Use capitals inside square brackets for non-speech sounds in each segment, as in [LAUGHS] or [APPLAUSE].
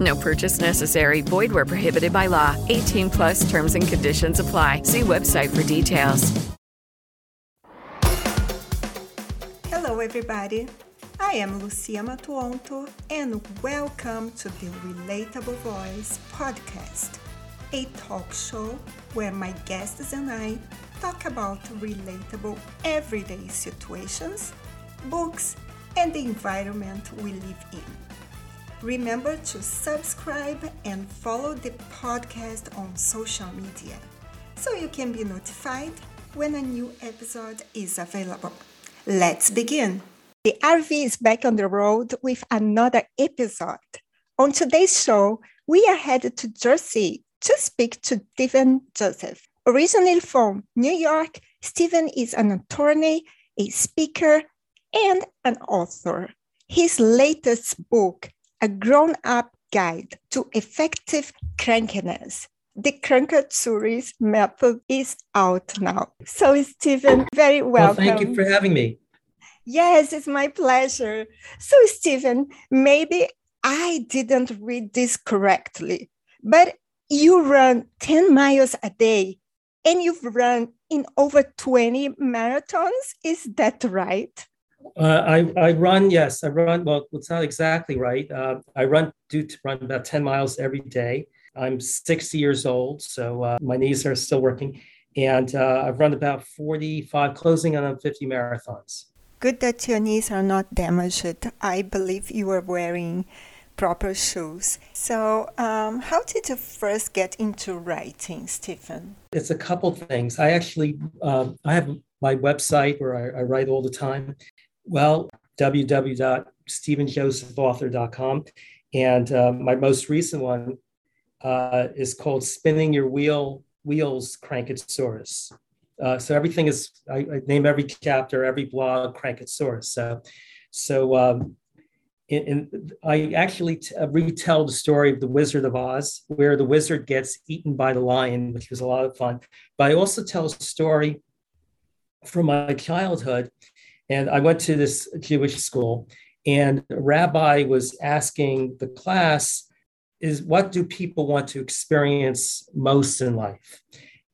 No purchase necessary. Void where prohibited by law. 18 plus terms and conditions apply. See website for details. Hello, everybody. I am Lucia Matuonto, and welcome to the Relatable Voice podcast, a talk show where my guests and I talk about relatable everyday situations, books, and the environment we live in. Remember to subscribe and follow the podcast on social media so you can be notified when a new episode is available. Let's begin. The RV is back on the road with another episode. On today's show, we are headed to Jersey to speak to Steven Joseph. Originally from New York, Steven is an attorney, a speaker, and an author. His latest book, A Grown Up Guide to Effective Crankiness, the Crankatsuris method is out now. So, Steven, very welcome. Well, thank you for having me. Yes, it's my pleasure. So, Steven, maybe I didn't read this correctly, but you run 10 miles a day and you've run in over 20 marathons. Is that right? Uh, I, I run, yes, I run. Well, it's not exactly right. Uh, I run, do to run about 10 miles every day. I'm 60 years old, so uh, my knees are still working. And uh, I've run about 45, closing on 50 marathons. Good that your knees are not damaged. I believe you are wearing proper shoes. So, um, how did you first get into writing, Steven? It's a couple things. I actually, um, I have my website where I, I write all the time. Well, www.stevenjosephauthor.com. And uh, my most recent one uh, is called Spinning Your Wheel Wheels Crankatsuris. Uh, so everything is, I, I, name every chapter, every blog Crankatsuris. So, so um, in, in, I actually t- uh, retell the story of the Wizard of Oz, where the wizard gets eaten by the lion, which was a lot of fun. But I also tell a story from my childhood. And I went to this Jewish school, and rabbi was asking the class, is what do people want to experience most in life?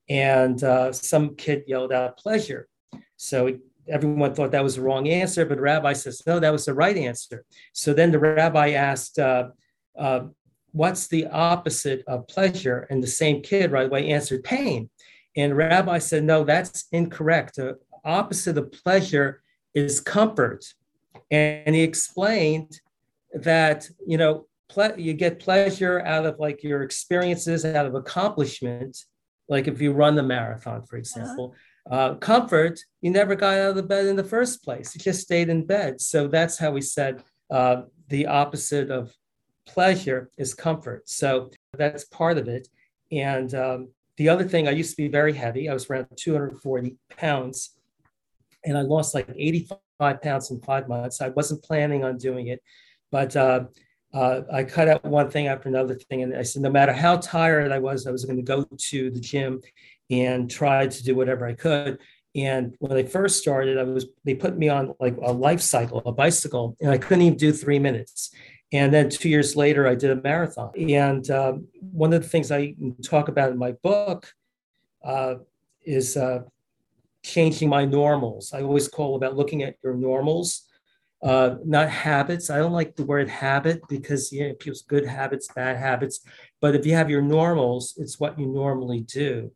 And uh, some kid yelled out pleasure. So everyone thought that was the wrong answer, but rabbi says, no, that was the right answer. So then the rabbi asked, uh, uh, what's the opposite of pleasure? And the same kid right away answered pain. And rabbi said, no, that's incorrect. The opposite of pleasure is comfort. And he explained that, you know, ple- you get pleasure out of like your experiences, out of accomplishment, like if you run the marathon, for example. Uh-huh. Uh, comfort, you never got out of the bed in the first place. You just stayed in bed. So that's how we said uh, the opposite of pleasure is comfort. So that's part of it. And um, the other thing, I used to be very heavy. I was around 240 pounds and I lost like 85 pounds in five months. I wasn't planning on doing it, but uh, uh, I cut out one thing after another thing. And I said, no matter how tired I was, I was going to go to the gym and try to do whatever I could. And when I first started, I was they put me on like a life cycle, a bicycle, and I couldn't even do three minutes. And then two years later, I did a marathon. And um, one of the things I talk about in my book uh, is uh, changing my normals. I always call about looking at your normals, uh, not habits. I don't like the word habit because you know, people's good habits, bad habits. But if you have your normals, it's what you normally do.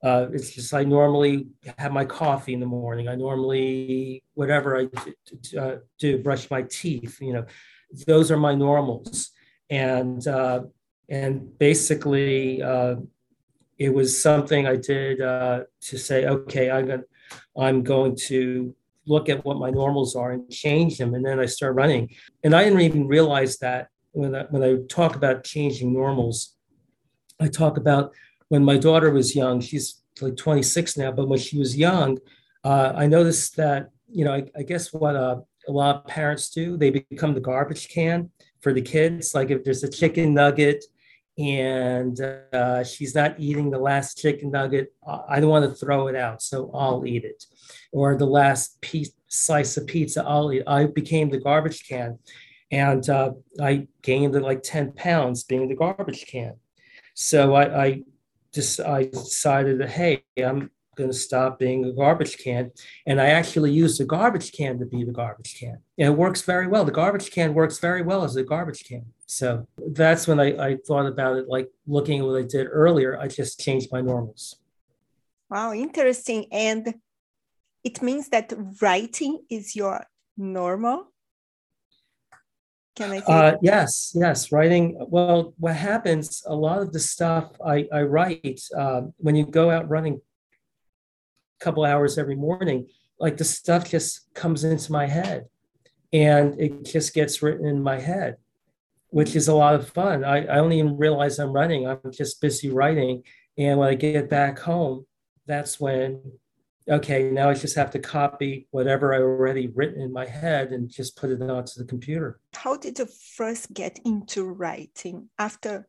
Uh, it's just I normally have my coffee in the morning. I normally whatever I uh, do, brush my teeth. You know, those are my normals, and uh, and basically uh, it was something I did uh, to say, okay, I'm going, I'm going to look at what my normals are and change them. And then I start running. And I didn't even realize that when I, when I talk about changing normals, I talk about when my daughter was young, she's like 26 now, but when she was young, uh, I noticed that, you know, I, I guess what uh, a lot of parents do, they become the garbage can for the kids. Like if there's a chicken nugget and uh, she's not eating the last chicken nugget, I don't want to throw it out, so I'll eat it. Or the last piece, slice of pizza, I'll eat. I became the garbage can. And uh, I gained like 10 pounds being the garbage can. So I, I just I decided that hey, I'm going to stop being a garbage can, and I actually use the garbage can to be the garbage can, and it works very well. The garbage can works very well as a garbage can. So that's when I, I thought about it, like looking at what I did earlier. I just changed my normals. Wow, interesting. And it means that writing is your normal can I? Uh, yes, yes. Writing. Well, what happens? A lot of the stuff I, I write uh, when you go out running a couple hours every morning, like the stuff just comes into my head, and it just gets written in my head, which is a lot of fun. I, I don't even realize I'm running. I'm just busy writing, and when I get back home, that's when okay, now I just have to copy whatever I already written in my head and just put it onto the computer. How did you first get into writing? After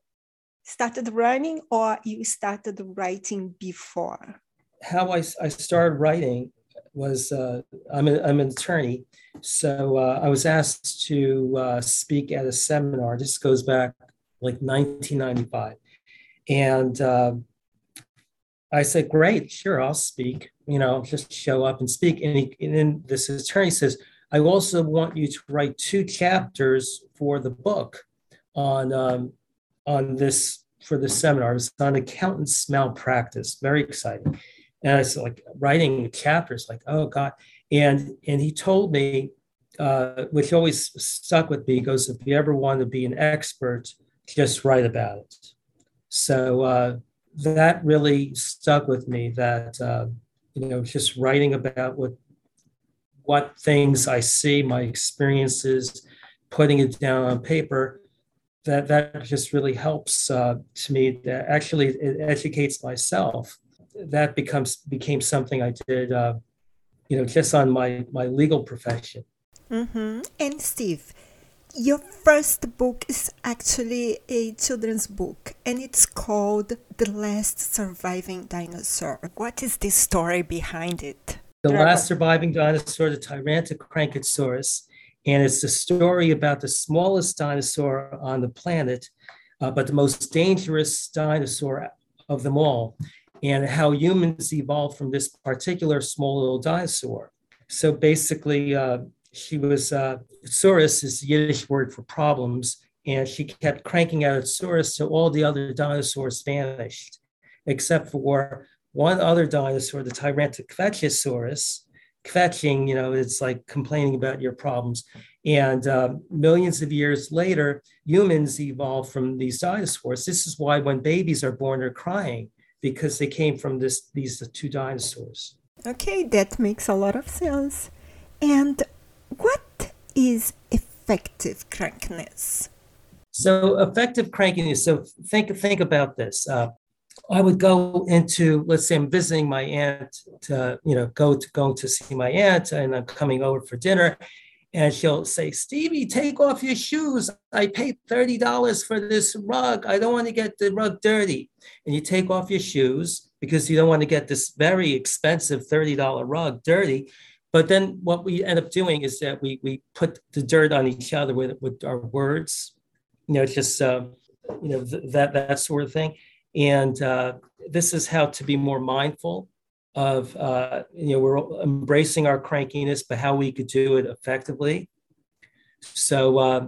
started running or you started writing before? How I, I started writing was uh, I'm, a, I'm an attorney. So uh, I was asked to uh, speak at a seminar. This goes back like 1995. And uh, I said, great, sure, I'll speak, you know, just show up and speak. And, he, and then this attorney says, I also want you to write two chapters for the book on, um, on this, for the seminar. It's on accountant's malpractice. Very exciting. And I said, like writing chapters, like, oh God. And, and he told me, uh, which always stuck with me, he goes, if you ever want to be an expert, just write about it. So, uh, that really stuck with me that uh, you know just writing about what what things i see my experiences putting it down on paper that that just really helps uh, to me that actually it educates myself that becomes became something i did uh, you know just on my my legal profession mm-hmm. and steve your first book is actually a children's book and it's called The Last Surviving Dinosaur. What is the story behind it? The Last Surviving Dinosaur, the Tyrannosaurus, and it's the story about the smallest dinosaur on the planet, uh, but the most dangerous dinosaur of them all, and how humans evolved from this particular small little dinosaur. So basically, uh, she was uh, Tsuris is the Yiddish word for problems, and she kept cranking out Tsuris so all the other dinosaurs vanished, except for one other dinosaur, the Tyrannosaurus, kvetching, you know, it's like complaining about your problems. And uh, millions of years later, humans evolved from these dinosaurs. This is why when babies are born, they're crying because they came from this these two dinosaurs. Okay, that makes a lot of sense. And what is effective crankiness? So effective crankiness. So think think about this. Uh, I would go into, let's say, I'm visiting my aunt to, you know, go to going to see my aunt, and I'm coming over for dinner, and she'll say, Stevie, take off your shoes. I paid thirty dollars for this rug. I don't want to get the rug dirty. And you take off your shoes because you don't want to get this very expensive thirty dollar rug dirty. But then what we end up doing is that we we put the dirt on each other with with our words, you know, just uh, you know th- that that sort of thing. And uh, this is how to be more mindful of uh, you know we're embracing our crankiness, but how we could do it effectively. So uh,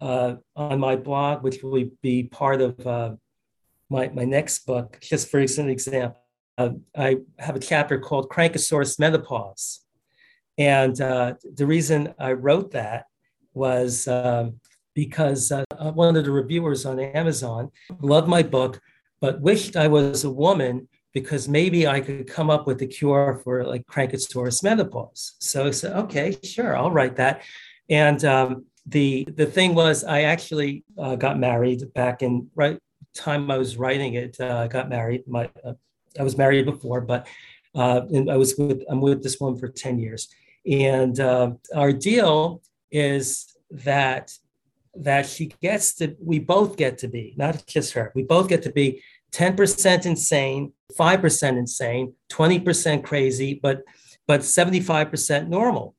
uh, on my blog, which will be part of uh, my my next book, just for an example, uh, I have a chapter called Crankatsuris Menopause and uh, the reason I wrote that was um, because one of the reviewers on Amazon loved my book, but wished I was a woman because maybe I could come up with a cure for like Crankatsuris menopause. So I said, okay, sure, I'll write that. And um, the the thing was, I actually uh, got married back in right time I was writing it. Uh, I got married. My uh, I was married before, but uh, and I was with I'm with this woman for ten years, and uh, our deal is that that she gets to we both get to be not just her we both get to be 10% insane 5% insane 20% crazy but but 75% normal.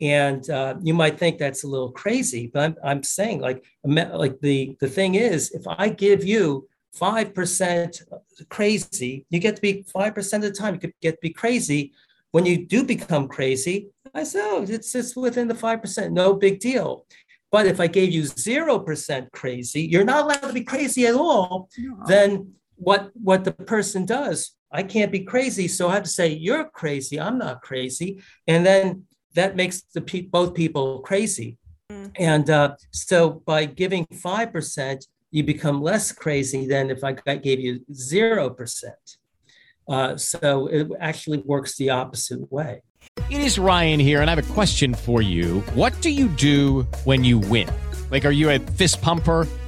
And uh, you might think that's a little crazy but i'm, I'm saying like like the the thing is if i give you 5% crazy you get to be 5% of the time you could get to be crazy. When you do become crazy i said oh it's just within the 5% no big deal. But if i gave you 0% crazy you're not allowed to be crazy at all no. then what what the person does i can't be crazy so i have to say you're crazy i'm not crazy and then that makes the pe- both people crazy. Mm. And uh, so by giving 5%, you become less crazy than if I gave you 0%. Uh, so it actually works the opposite way. It is Ryan here, and I have a question for you. What do you do when you win? Like, are you a fist pumper?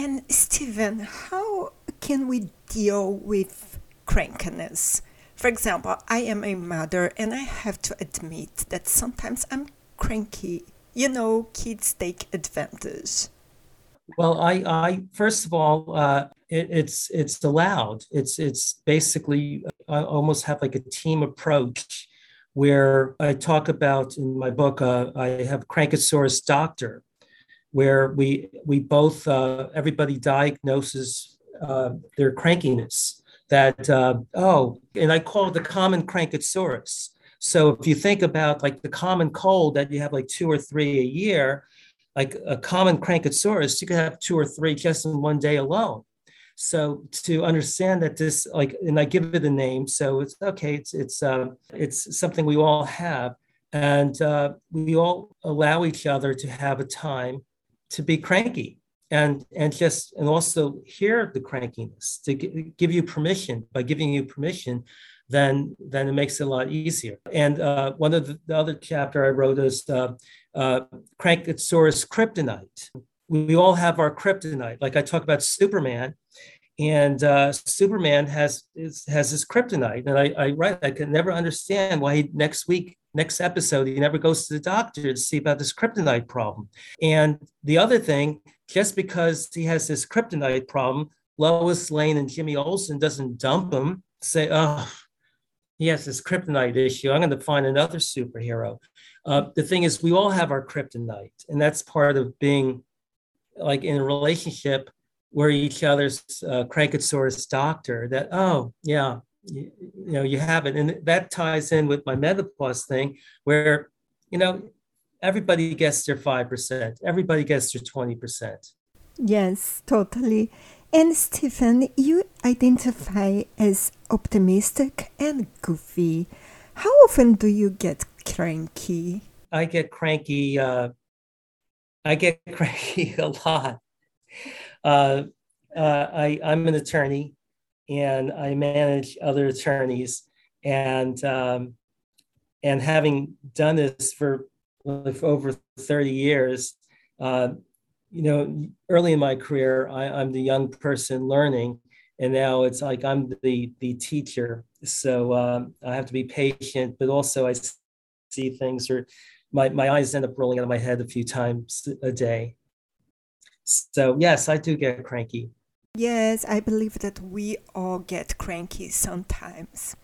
And Steven, how can we deal with crankiness? For example, I am a mother and I have to admit that sometimes I'm cranky. You know, kids take advantage. Well, I, I first of all, uh, it, it's it's allowed. It's it's basically I almost have like a team approach, where I talk about in my book. Uh, I have Crankatsuris Doctor, where we we both uh, everybody diagnoses uh, their crankiness. That uh, oh, and I call it the common Crankatsuris. So if you think about like the common cold that you have like two or three a year, like a common Crankatsuris, you could have two or three just in one day alone. So to understand that this like, and I give it a name, so it's okay. It's it's uh, it's something we all have, and uh, we all allow each other to have a time to be cranky and and just and also hear the crankiness to g- give you permission. By giving you permission then then it makes it a lot easier. And uh, one of the, the, other chapter i wrote is uh, uh, Crankatsuris kryptonite. We all have our kryptonite. Like i talk about superman and uh, Superman has is, has his kryptonite, and I, I write I can never understand why he, next week next episode he never goes to the doctor to see about this kryptonite problem. And the other thing, just because he has this kryptonite problem, Lois Lane and Jimmy Olsen doesn't dump him, say, oh, he has this kryptonite issue. I'm going to find another superhero. Uh, the thing is, we all have our kryptonite, and that's part of being like in a relationship we're each other's uh, Crankatsuris doctor that, oh, yeah, you, you, know, you have it. And that ties in with my menopause thing where, you know, everybody gets their 5%, everybody gets their 20%. Yes, totally. And Steven, you identify as optimistic and goofy. How often do you get cranky? I get cranky. Uh, I get [LAUGHS] cranky a lot. Uh, uh, I, I'm an attorney and I manage other attorneys. And, um, and having done this for, over 30 years, uh, you know, early in my career, I, I'm the young person learning, and now it's like I'm the the teacher. So um, I have to be patient, but also I see things, or my my eyes end up rolling out of my head a few times a day. So, yes, I do get cranky. Yes, I believe that we all get cranky sometimes.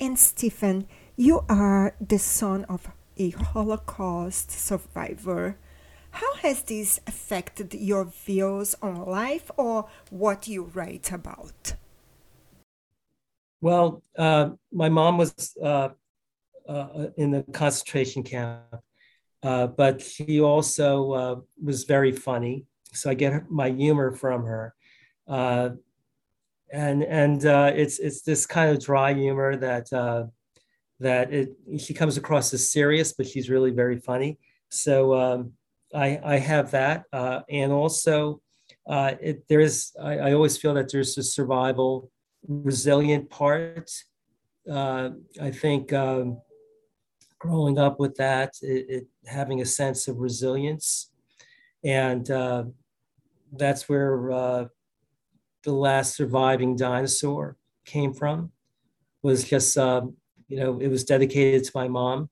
And Steven, you are the son of a Holocaust survivor. How has this affected your views on life or what you write about? Well, uh, my mom was uh, uh, in the concentration camp, uh, but she also uh, was very funny. So I get my humor from her, uh, and and it's it's this kind of dry humor that that it she comes across as serious, but she's really very funny. So um, I I have that, and also it, there is I, I always feel that there's a survival resilient part. Uh, I think um, growing up with that, it, it, having a sense of resilience, and uh, that's where uh, the last surviving dinosaur came from. Was just um, you know it was dedicated to my mom.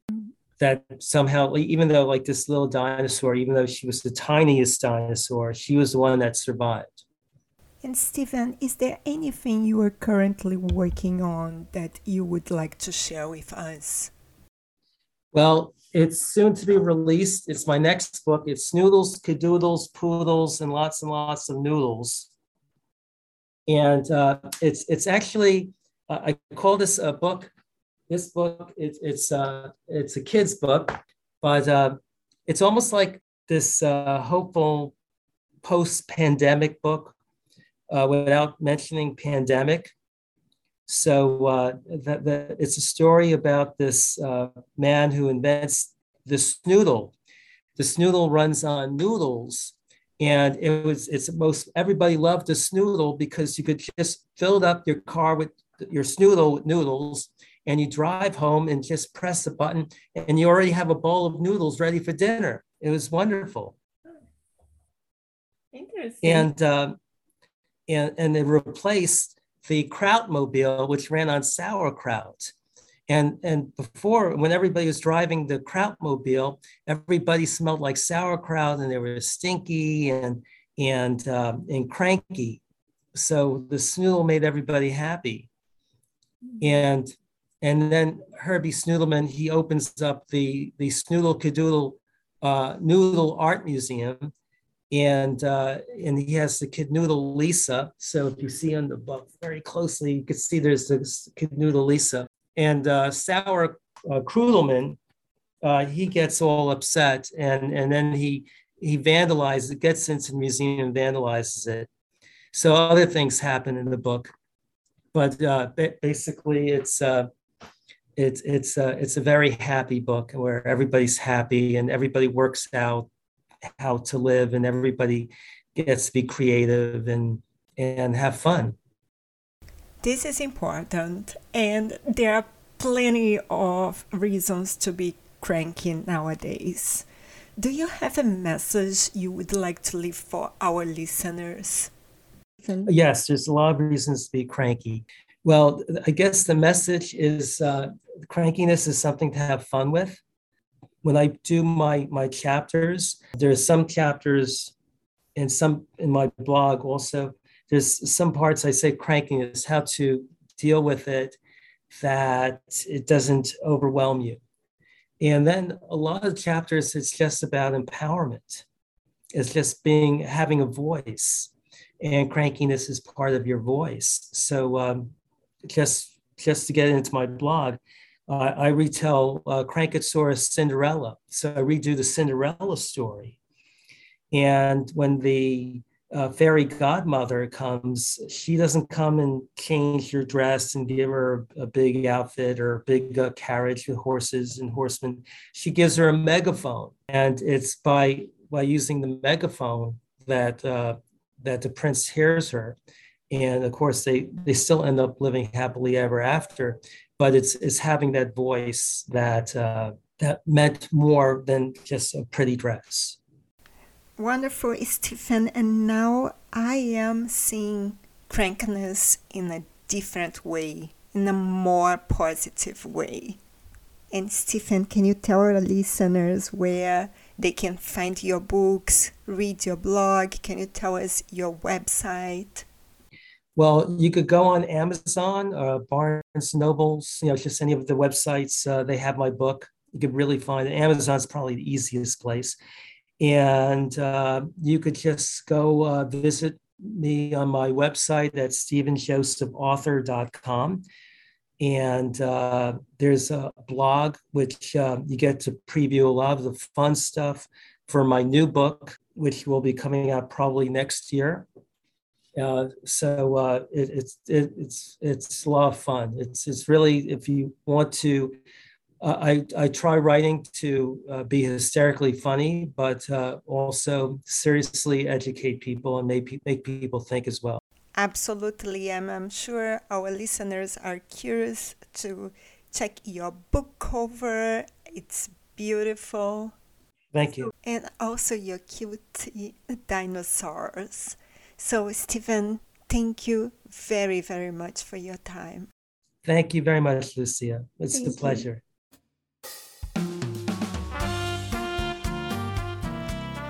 That somehow, even though like this little dinosaur, even though she was the tiniest dinosaur, she was the one that survived. And Steven, is there anything you are currently working on that you would like to share with us? Well, it's soon to be released. It's my next book. It's Noodles, Cadoodles, Poodles, and lots and lots of noodles. And uh, it's it's actually uh, I call this a book. This book it's it's uh, it's a kid's book, but uh, it's almost like this uh, hopeful post-pandemic book uh, without mentioning pandemic. So uh, it's a story about this uh, man who invents the snoodle. The snoodle runs on noodles, and it was it's most everybody loved the snoodle because you could just fill up your car with your snoodle with noodles, and you drive home and just press the button, and you already have a bowl of noodles ready for dinner. It was wonderful. Interesting. And um, and, and they replaced the Krautmobile, which ran on sauerkraut. And, and before, when everybody was driving the Krautmobile, everybody smelled like sauerkraut and they were stinky and, and, um, and cranky. So the snoodle made everybody happy. And, and then Herbie Snoodleman, he opens up the, the Snoodle Cadoodle uh, Noodle Art Museum and uh, and he has the kid noodle Lisa. So if you see on the book very closely, you can see there's the kid noodle Lisa and uh, Sour uh, Krudelman. Uh, he gets all upset and and then he he vandalizes gets into the museum and vandalizes it. So other things happen in the book, but uh, basically it's. Uh, it's it's uh, it's a very happy book where everybody's happy and everybody works out how to live and everybody gets to be creative and and have fun this is important and there are plenty of reasons to be cranky nowadays. Do you have a message you would like to leave for our listeners? Yes there's a lot of reasons to be cranky. Well i guess the message is uh, crankiness is something to have fun with. When I do my my chapters, there are some chapters and some in my blog also. There's some parts I say crankiness, how to deal with it, that it doesn't overwhelm you. And then a lot of chapters, it's just about empowerment. It's just being having a voice, and crankiness is part of your voice. So um, just just to get into my blog, uh, I retell uh, Crankatsuris Cinderella. So I redo the Cinderella story. And when the uh, fairy godmother comes, she doesn't come and change your dress and give her a, big outfit or a big uh, carriage with horses and horsemen. She gives her a megaphone, and it's by by using the megaphone that uh, that the prince hears her. And of course, they they still end up living happily ever after but it's it's having that voice that uh, that meant more than just a pretty dress. Wonderful, Steven. And now I am seeing crankiness in a different way, in a more positive way. And Steven, can you tell our listeners where they can find your books, read your blog? Can you tell us your website? Well, you could go on Amazon, uh, Barnes Nobles, you know, just any of the websites. Uh, they have my book. you could really find it. Amazon's probably the easiest place. And uh, you could just go uh, visit me on my website at stevenjosephauthor.com. And uh, there's a blog which uh, you get to preview a lot of the fun stuff for my new book, which will be coming out probably next year. Uh, so uh, it, it's it, it's it's a lot of fun. It's it's really if you want to uh, I, I try writing to uh, be hysterically funny, but uh, also seriously educate people and make, make people think as well. Absolutely. I'm, I'm sure our listeners are curious to check your book cover. It's beautiful. Thank you. And also your cute dinosaurs. So, Steven, thank you very, very much for your time. Thank you very much, Lucia. It's Thank a you.